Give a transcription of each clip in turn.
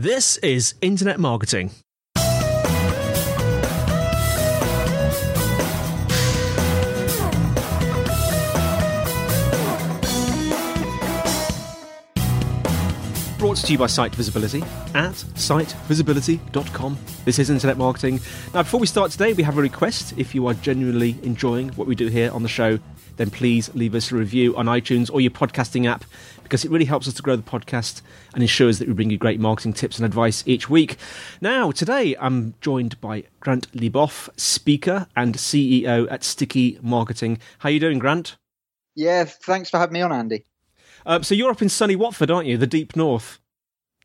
This is Internet Marketing. Brought to you by Site Visibility at sitevisibility.com. This is Internet Marketing. Now, before we start today, we have a request. If you are genuinely enjoying what we do here on the show, then please leave us a review on iTunes or your podcasting app because it really helps us to grow the podcast and ensures that we bring you great marketing tips and advice each week. Now, today I'm joined by Grant Leboff, speaker and CEO at Sticky Marketing. How are you doing, Grant? Yeah, thanks for having me on, Andy. Um, so you're up in sunny Watford, aren't you? The deep north.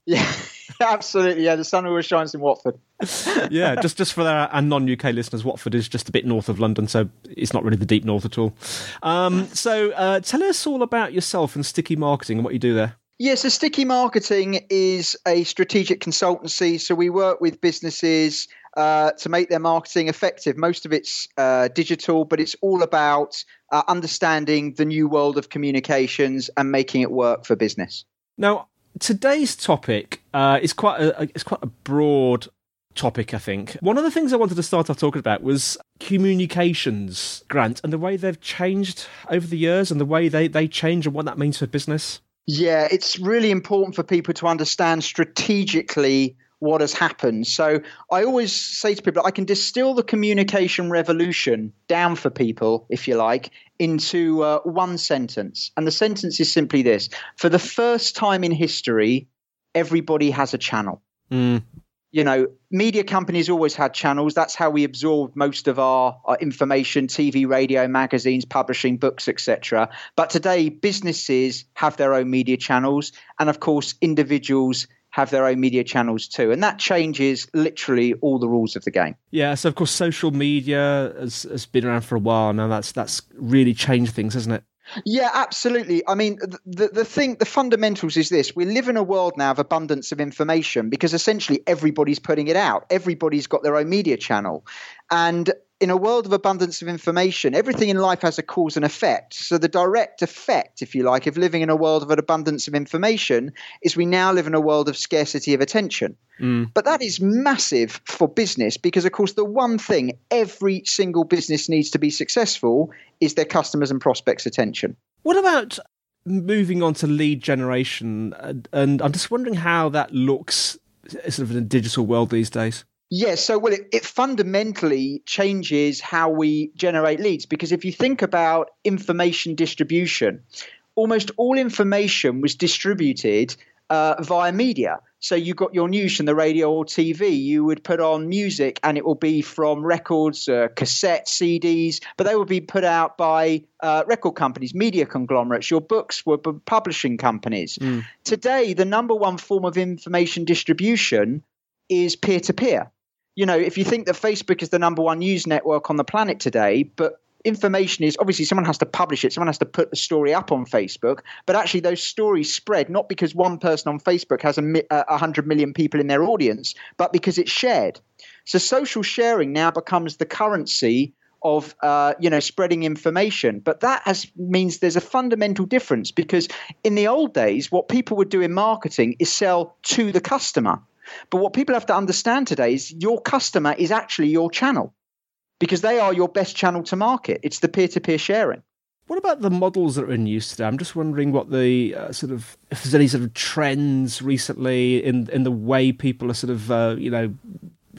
Yeah, absolutely. Yeah, the sun always shines in Watford. yeah, just just for our, our, non-UK listeners, Watford is just a bit north of London, so it's not really the deep north at all. Um, so uh, tell us all about yourself and Sticky Marketing and what you do there. Yeah, so Sticky Marketing is a strategic consultancy. So we work with businesses uh, to make their marketing effective. Most of it's uh, digital, but it's all about uh, understanding the new world of communications and making it work for business. Now, today's topic uh, is quite a, it's quite a broad topic, I think. One of the things I wanted to start off talking about was communications, Grant, and the way they've changed over the years and the way they, they change and what that means for business. Yeah, it's really important for people to understand strategically what has happened. So I always say to people, I can distill the communication revolution down for people, if you like, into uh, one sentence. And the sentence is simply this For the first time in history, everybody has a channel. Mm. You know, media companies always had channels. That's how we absorbed most of our, our information TV, radio, magazines, publishing, books, etc. But today, businesses have their own media channels. And of course, individuals have their own media channels too. And that changes literally all the rules of the game. Yeah, so of course social media has, has been around for a while now. That's that's really changed things, hasn't it? Yeah, absolutely. I mean, the the thing, the fundamentals is this: we live in a world now of abundance of information because essentially everybody's putting it out. Everybody's got their own media channel, and in a world of abundance of information, everything in life has a cause and effect. So, the direct effect, if you like, of living in a world of an abundance of information is we now live in a world of scarcity of attention. Mm. But that is massive for business because, of course, the one thing every single business needs to be successful is their customers and prospects' attention. What about moving on to lead generation? And I'm just wondering how that looks sort of in a digital world these days. Yes, so well, it, it, fundamentally changes how we generate leads because if you think about information distribution, almost all information was distributed uh, via media. So you got your news from the radio or TV. You would put on music, and it will be from records, uh, cassettes, CDs, but they would be put out by uh, record companies, media conglomerates. Your books were publishing companies. Mm. Today, the number one form of information distribution is peer to peer you know, if you think that Facebook is the number one news network on the planet today, but information is obviously someone has to publish it, someone has to put the story up on Facebook, but actually those stories spread not because one person on Facebook has a, a hundred million people in their audience, but because it's shared. So social sharing now becomes the currency of uh, you know spreading information but that has means there's a fundamental difference because in the old days what people would do in marketing is sell to the customer but what people have to understand today is your customer is actually your channel because they are your best channel to market. It's the peer to peer sharing. What about the models that are in use today? I'm just wondering what the uh, sort of if there's any sort of trends recently in in the way people are sort of uh, you know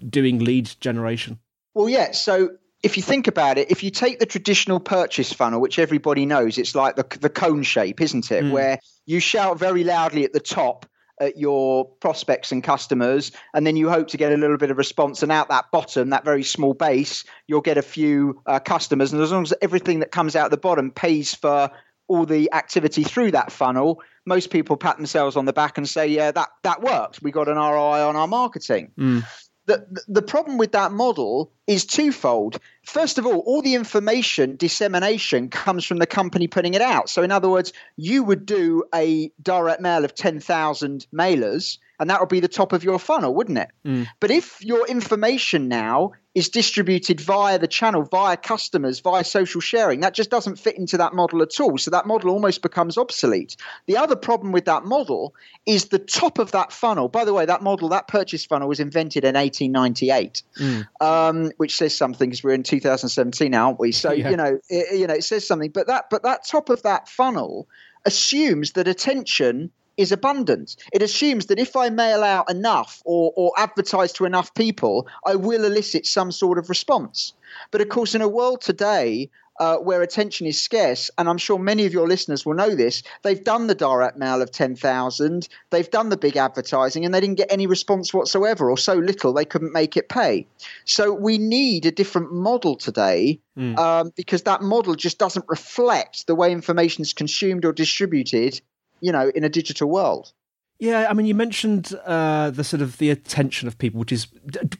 doing lead generation. Well, yeah. So if you think about it, if you take the traditional purchase funnel, which everybody knows, it's like the the cone shape, isn't it? Mm. Where you shout very loudly at the top at your prospects and customers, and then you hope to get a little bit of response. And out that bottom, that very small base, you'll get a few uh, customers. And as long as everything that comes out the bottom pays for all the activity through that funnel, most people pat themselves on the back and say, "Yeah, that that worked. We got an ROI on our marketing." Mm. The, the problem with that model is twofold. First of all, all the information dissemination comes from the company putting it out. So, in other words, you would do a direct mail of 10,000 mailers, and that would be the top of your funnel, wouldn't it? Mm. But if your information now is distributed via the channel, via customers, via social sharing. That just doesn't fit into that model at all. So that model almost becomes obsolete. The other problem with that model is the top of that funnel. By the way, that model, that purchase funnel was invented in 1898, mm. um, which says something because we're in 2017 now, aren't we? So, yeah. you know, it, you know, it says something. But that, but that top of that funnel assumes that attention is abundant. It assumes that if I mail out enough or, or advertise to enough people, I will elicit some sort of response. But of course, in a world today uh, where attention is scarce, and I'm sure many of your listeners will know this, they've done the direct mail of 10,000, they've done the big advertising, and they didn't get any response whatsoever, or so little they couldn't make it pay. So we need a different model today mm. um, because that model just doesn't reflect the way information is consumed or distributed you know, in a digital world. Yeah, I mean, you mentioned uh, the sort of the attention of people, which is.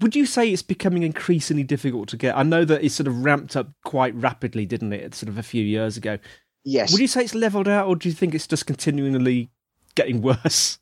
Would you say it's becoming increasingly difficult to get? I know that it sort of ramped up quite rapidly, didn't it? Sort of a few years ago. Yes. Would you say it's leveled out, or do you think it's just continually getting worse?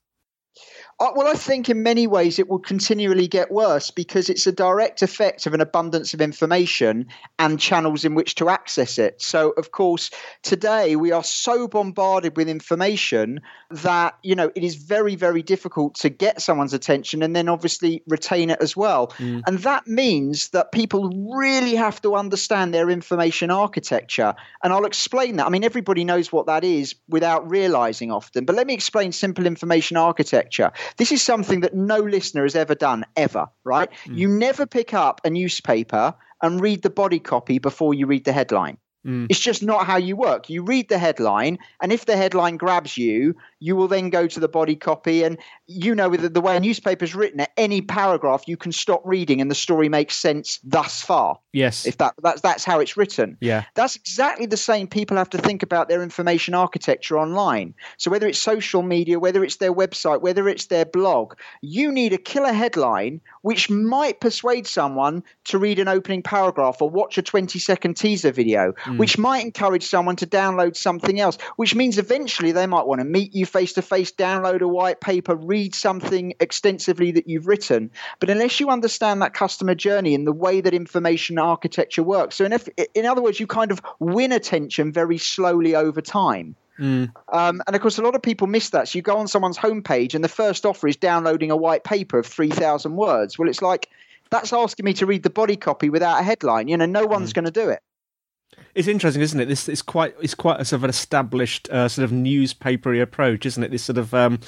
Well, I think in many ways it will continually get worse because it's a direct effect of an abundance of information and channels in which to access it. So, of course, today we are so bombarded with information that, you know, it is very, very difficult to get someone's attention and then obviously retain it as well. Mm. And that means that people really have to understand their information architecture. And I'll explain that. I mean, everybody knows what that is without realizing often, but let me explain simple information architecture. This is something that no listener has ever done, ever, right? Mm. You never pick up a newspaper and read the body copy before you read the headline. Mm. It's just not how you work. You read the headline, and if the headline grabs you, you will then go to the body copy. And you know, with the way a newspaper is written, at any paragraph you can stop reading, and the story makes sense thus far. Yes, if that that's that's how it's written. Yeah, that's exactly the same. People have to think about their information architecture online. So whether it's social media, whether it's their website, whether it's their blog, you need a killer headline which might persuade someone to read an opening paragraph or watch a 20 second teaser video. Mm which might encourage someone to download something else, which means eventually they might want to meet you face to face, download a white paper, read something extensively that you've written. But unless you understand that customer journey and the way that information architecture works, so in, in other words, you kind of win attention very slowly over time. Mm. Um, and of course, a lot of people miss that. So you go on someone's homepage, and the first offer is downloading a white paper of 3,000 words. Well, it's like that's asking me to read the body copy without a headline. You know, no one's mm. going to do it. It's interesting, isn't it? This is quite it's quite a sort of an established uh, sort of newspapery approach, isn't it? This sort of um,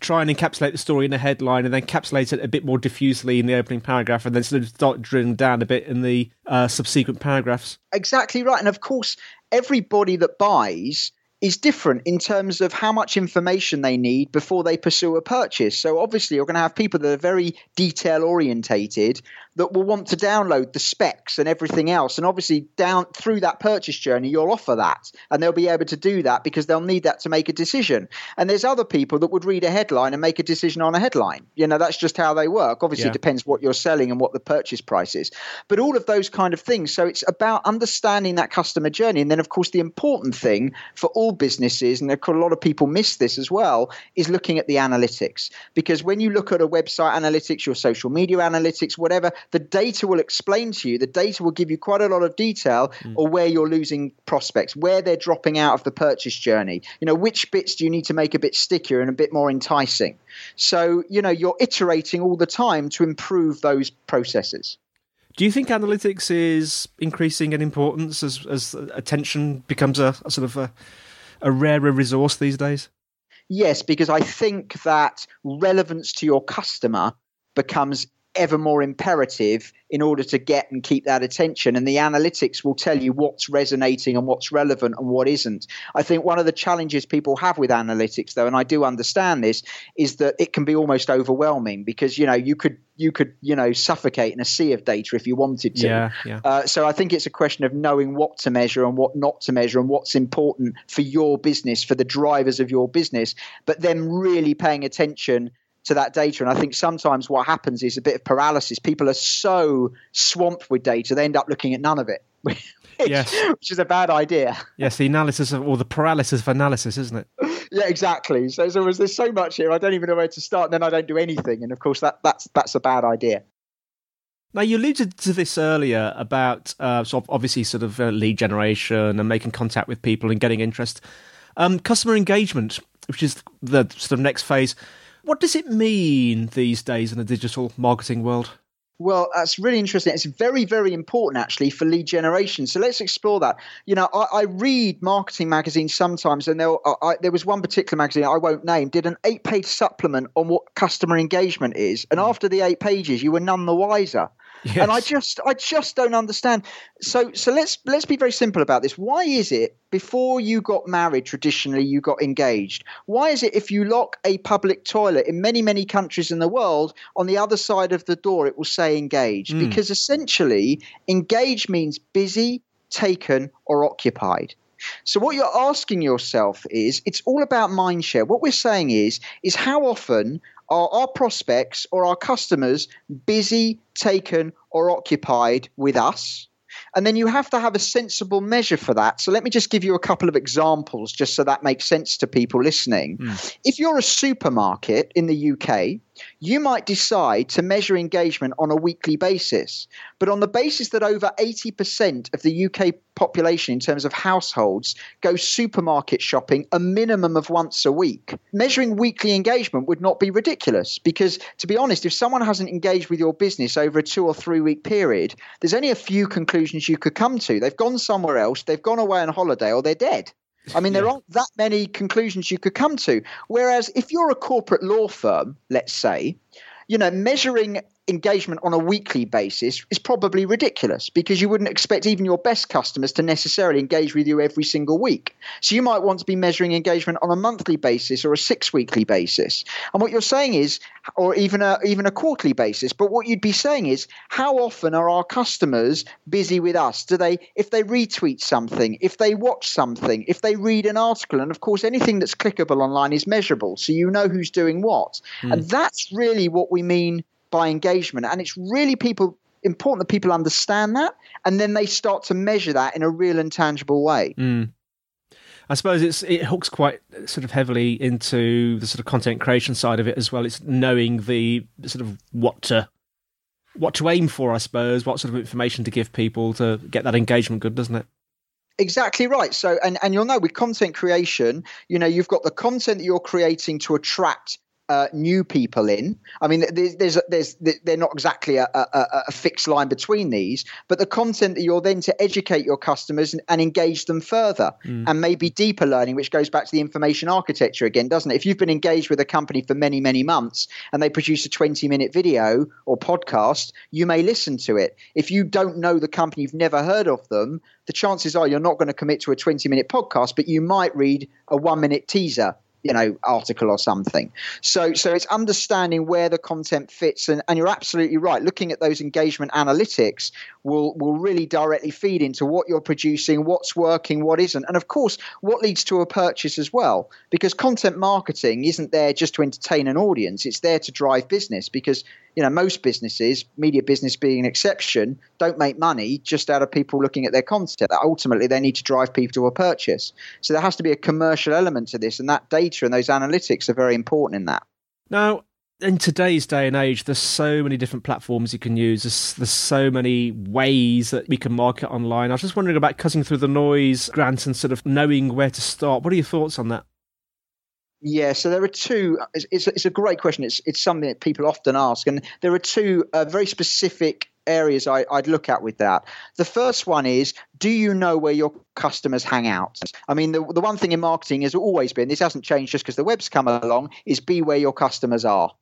try and encapsulate the story in a headline and then encapsulate it a bit more diffusely in the opening paragraph, and then sort of start drilling down a bit in the uh, subsequent paragraphs. Exactly right, and of course, everybody that buys is different in terms of how much information they need before they pursue a purchase. So obviously, you're going to have people that are very detail orientated that will want to download the specs and everything else. And obviously, down through that purchase journey, you'll offer that, and they'll be able to do that because they'll need that to make a decision. And there's other people that would read a headline and make a decision on a headline. You know, that's just how they work. Obviously, yeah. it depends what you're selling and what the purchase price is, but all of those kind of things. So it's about understanding that customer journey, and then of course the important thing for all businesses, and a lot of people miss this as well, is looking at the analytics because when you look at a website analytics, your social media analytics, whatever the data will explain to you, the data will give you quite a lot of detail mm. or where you're losing prospects, where they're dropping out of the purchase journey. You know, which bits do you need to make a bit stickier and a bit more enticing? So, you know, you're iterating all the time to improve those processes. Do you think analytics is increasing in importance as, as attention becomes a, a sort of a, a rarer resource these days? Yes, because I think that relevance to your customer becomes ever more imperative in order to get and keep that attention. And the analytics will tell you what's resonating and what's relevant and what isn't. I think one of the challenges people have with analytics, though, and I do understand this, is that it can be almost overwhelming because you know you could you could you know suffocate in a sea of data if you wanted to. Yeah, yeah. Uh, so I think it's a question of knowing what to measure and what not to measure and what's important for your business, for the drivers of your business, but then really paying attention to that data. And I think sometimes what happens is a bit of paralysis. People are so swamped with data, they end up looking at none of it. which, Yes. which is a bad idea. Yes, the analysis of, or the paralysis of analysis, isn't it? Yeah, exactly. So, so there's so much here. I don't even know where to start. And then I don't do anything, and of course that that's that's a bad idea. Now, you alluded to this earlier about uh, sort of obviously sort of uh, lead generation and making contact with people and getting interest. Um, customer engagement, which is the sort of next phase. What does it mean these days in the digital marketing world? Well, that's really interesting. It's very, very important actually for lead generation. So let's explore that. You know, I, I read marketing magazines sometimes, and there, uh, I, there was one particular magazine I won't name did an eight-page supplement on what customer engagement is, and mm. after the eight pages, you were none the wiser. Yes. And I just, I just don't understand. So, so let's let's be very simple about this. Why is it before you got married, traditionally you got engaged? Why is it if you lock a public toilet in many many countries in the world, on the other side of the door it will say engaged? Mm. Because essentially, engaged means busy, taken, or occupied. So what you're asking yourself is it's all about mindshare. What we're saying is is how often are our prospects or our customers busy, taken, or occupied with us? And then you have to have a sensible measure for that. So let me just give you a couple of examples just so that makes sense to people listening. Mm. If you're a supermarket in the UK, you might decide to measure engagement on a weekly basis. But on the basis that over 80% of the UK population, in terms of households, go supermarket shopping a minimum of once a week, measuring weekly engagement would not be ridiculous. Because, to be honest, if someone hasn't engaged with your business over a two or three week period, there's only a few conclusions you could come to. They've gone somewhere else, they've gone away on holiday, or they're dead. I mean, there Yeah. aren't that many conclusions you could come to. Whereas if you're a corporate law firm, let's say, you know, measuring engagement on a weekly basis is probably ridiculous because you wouldn't expect even your best customers to necessarily engage with you every single week. So you might want to be measuring engagement on a monthly basis or a six weekly basis. And what you're saying is, or even a even a quarterly basis. But what you'd be saying is, how often are our customers busy with us? Do they if they retweet something, if they watch something, if they read an article, and of course anything that's clickable online is measurable, so you know who's doing what. Hmm. And that's really what we mean by engagement. And it's really people important that people understand that and then they start to measure that in a real and tangible way. Mm. I suppose it's it hooks quite sort of heavily into the sort of content creation side of it as well. It's knowing the sort of what to what to aim for, I suppose, what sort of information to give people to get that engagement good, doesn't it? Exactly right. So, and, and you'll know with content creation, you know, you've got the content that you're creating to attract uh, new people in. I mean, there's, there's, there's, they're not exactly a, a, a fixed line between these, but the content that you're then to educate your customers and, and engage them further, and maybe deeper learning, which goes back to the information architecture again, doesn't it? If you've been engaged with a company for many, many months and they produce a 20 minute video or podcast, you may listen to it. If you don't know the company, you've never heard of them, the chances are you're not going to commit to a 20 minute podcast, but you might read a one minute teaser you know article or something. So so it's understanding where the content fits and, and you're absolutely right. Looking at those engagement analytics will will really directly feed into what you're producing what's working what isn't and of course what leads to a purchase as well because content marketing isn't there just to entertain an audience. It's there to drive business because you know most businesses media business being an exception don't make money just out of people looking at their content ultimately they need to drive people to a purchase so there has to be a commercial element to this and that data and those analytics are very important in that Now, in today's day and age, there's so many different platforms you can use. There's, there's so many ways that we can market online. I was just wondering about cutting through the noise, Grant, and sort of knowing where to start. What are your thoughts on that? Yeah, so there are two. It's, it's, it's a great question. It's it's something that people often ask, and there are two uh, very specific areas I, I'd look at with that. The first one is, do you know where your customers hang out? I mean, the the one thing in marketing has always been this hasn't changed just because the web's come along. Is be where your customers are.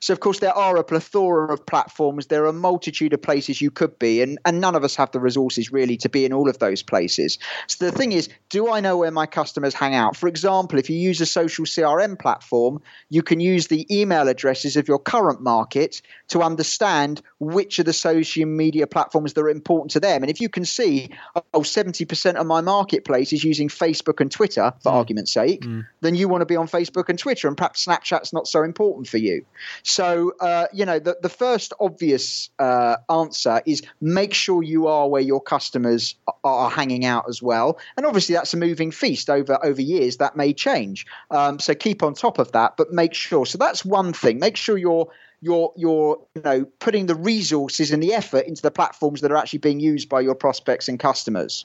So, of course, there are a plethora of platforms. There are a multitude of places you could be, and, and none of us have the resources really to be in all of those places. So, the thing is, do I know where my customers hang out? For example, if you use a social CRM platform, you can use the email addresses of your current market to understand which of the social media platforms that are important to them. And if you can see, oh, 70% of my marketplace is using Facebook and Twitter, for hmm. argument's sake, hmm. then you want to be on Facebook and Twitter, and perhaps Snapchat's not so important for you. So, uh, you know, the, the first obvious uh, answer is make sure you are where your customers are hanging out as well. And obviously, that's a moving feast over over years. That may change. Um, so keep on top of that, but make sure. So that's one thing. Make sure you're you're you're you know putting the resources and the effort into the platforms that are actually being used by your prospects and customers.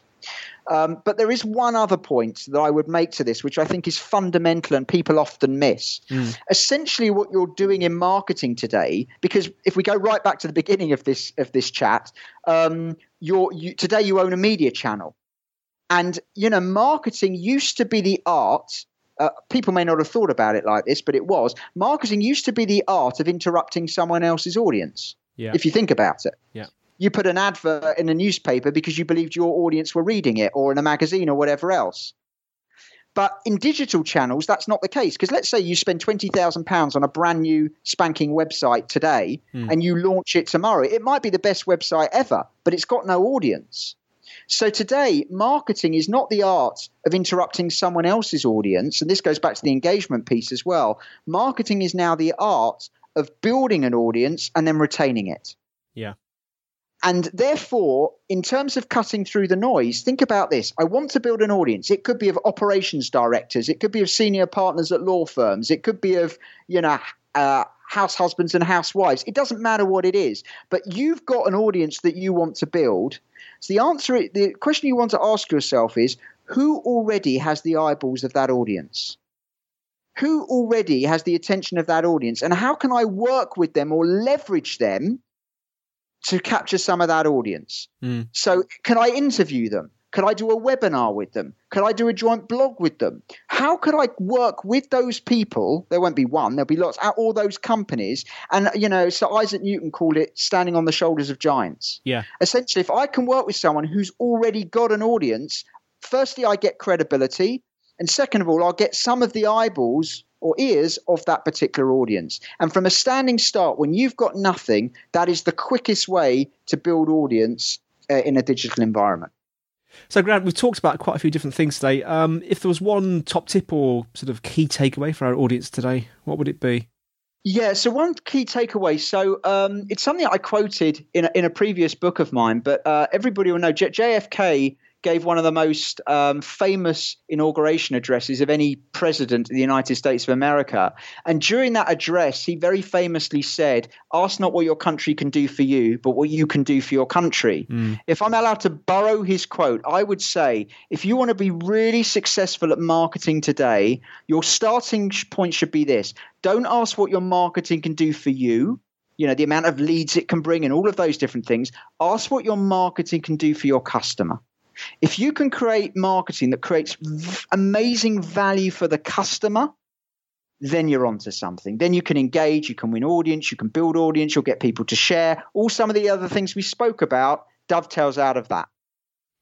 Um, but there is one other point that I would make to this, which I think is fundamental and people often miss. Mm. Essentially, what you're doing in marketing today, because if we go right back to the beginning of this of this chat, um, you're, you, today you own a media channel, and you know marketing used to be the art uh, people may not have thought about it like this, but it was. Marketing used to be the art of interrupting someone else's audience. Yeah. If you think about it. Yeah. You put an advert in a newspaper because you believed your audience were reading it, or in a magazine, or whatever else. But in digital channels, that's not the case. Because let's say you spend twenty thousand pounds on a brand new spanking website today, mm. and you launch it tomorrow. It might be the best website ever, but it's got no audience. So today, marketing is not the art of interrupting someone else's audience. And this goes back to the engagement piece as well. Marketing is now the art of building an audience and then retaining it. Yeah. And therefore, in terms of cutting through the noise, think about this. I want to build an audience. It could be of operations directors, it could be of senior partners at law firms, it could be of, you know, uh, house husbands and housewives. It doesn't matter what it is, but you've got an audience that you want to build. So the answer, the question you want to ask yourself is who already has the eyeballs of that audience? Who already has the attention of that audience? And how can I work with them or leverage them to capture some of that audience? Mm. So, can I interview them? Could I do a webinar with them? Could I do a joint blog with them? How could I work with those people? There won't be one, there'll be lots at all those companies. And, you know, so Isaac Newton called it standing on the shoulders of giants. Yeah. Essentially, if I can work with someone who's already got an audience, firstly, I get credibility. And second of all, I'll get some of the eyeballs or ears of that particular audience. And from a standing start, when you've got nothing, that is the quickest way to build audience uh, in a digital environment. So, Grant, we've talked about quite a few different things today. Um, if there was one top tip or sort of key takeaway for our audience today, what would it be? Yeah, so one key takeaway. So um, it's something I quoted in a, in a previous book of mine, but uh, everybody will know J- JFK gave one of the most um, famous inauguration addresses of any president of the United States of America. And during that address, he very famously said, Ask not what your country can do for you, but what you can do for your country. Mm. If I'm allowed to borrow his quote, I would say, if you want to be really successful at marketing today, your starting point should be this don't ask what your marketing can do for you you know the amount of leads it can bring and all of those different things ask what your marketing can do for your customer if you can create marketing that creates v- amazing value for the customer, then you're onto something. Then you can engage, you can win audience, you can build audience, you'll get people to share. All some of the other things we spoke about dovetails out of that.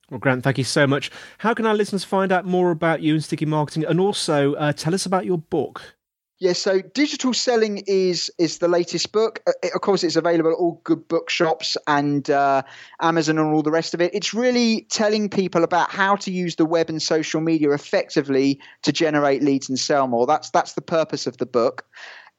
Well, Grant, thank you so much. How can our listeners find out more about you and sticky marketing, and also uh, tell us about your book? Yeah, so digital selling is is the latest book. Uh, of course, it's available at all good bookshops and uh, Amazon and all the rest of it. It's really telling people about how to use the web and social media effectively to generate leads and sell more. That's that's the purpose of the book.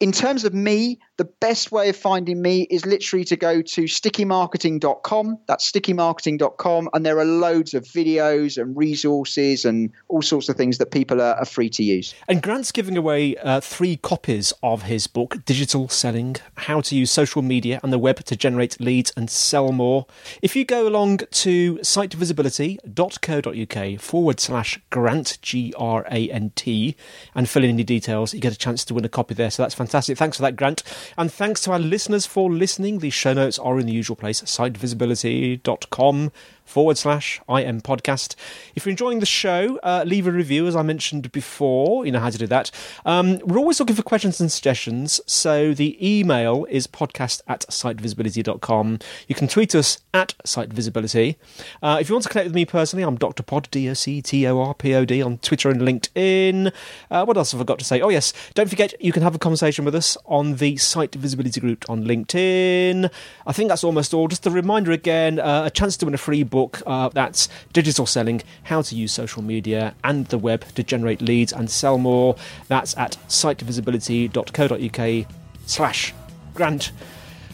In terms of me, the best way of finding me is literally to go to stickymarketing.com. That's stickymarketing.com. And there are loads of videos and resources and all sorts of things that people are, are free to use. And Grant's giving away uh, three copies of his book, Digital Selling How to Use Social Media and the Web to Generate Leads and Sell More. If you go along to sitevisibility.co.uk forward slash Grant, G R A N T, and fill in any details, you get a chance to win a copy there. So that's fantastic. Thanks for that, Grant. And thanks to our listeners for listening. The show notes are in the usual place, sitevisibility.com forward slash IM podcast. If you're enjoying the show, uh, leave a review, as I mentioned before. You know how to do that. Um, we're always looking for questions and suggestions. So the email is podcast at sitevisibility.com. You can tweet us at sitevisibility. Uh, if you want to connect with me personally, I'm Dr. Pod, D O C T O R P O D, on Twitter and LinkedIn. Uh, what else have I got to say? Oh, yes. Don't forget, you can have a conversation with us on the Site Visibility group on LinkedIn. I think that's almost all. Just a reminder again uh, a chance to win a free book. Uh, that's Digital Selling How to Use Social Media and the Web to Generate Leads and Sell More. That's at sitevisibility.co.uk slash Grant.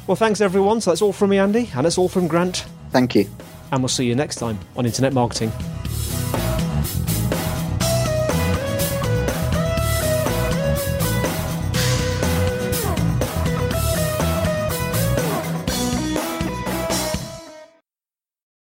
Well, thanks everyone. So that's all from me, Andy, and that's all from Grant. Thank you. And we'll see you next time on Internet Marketing.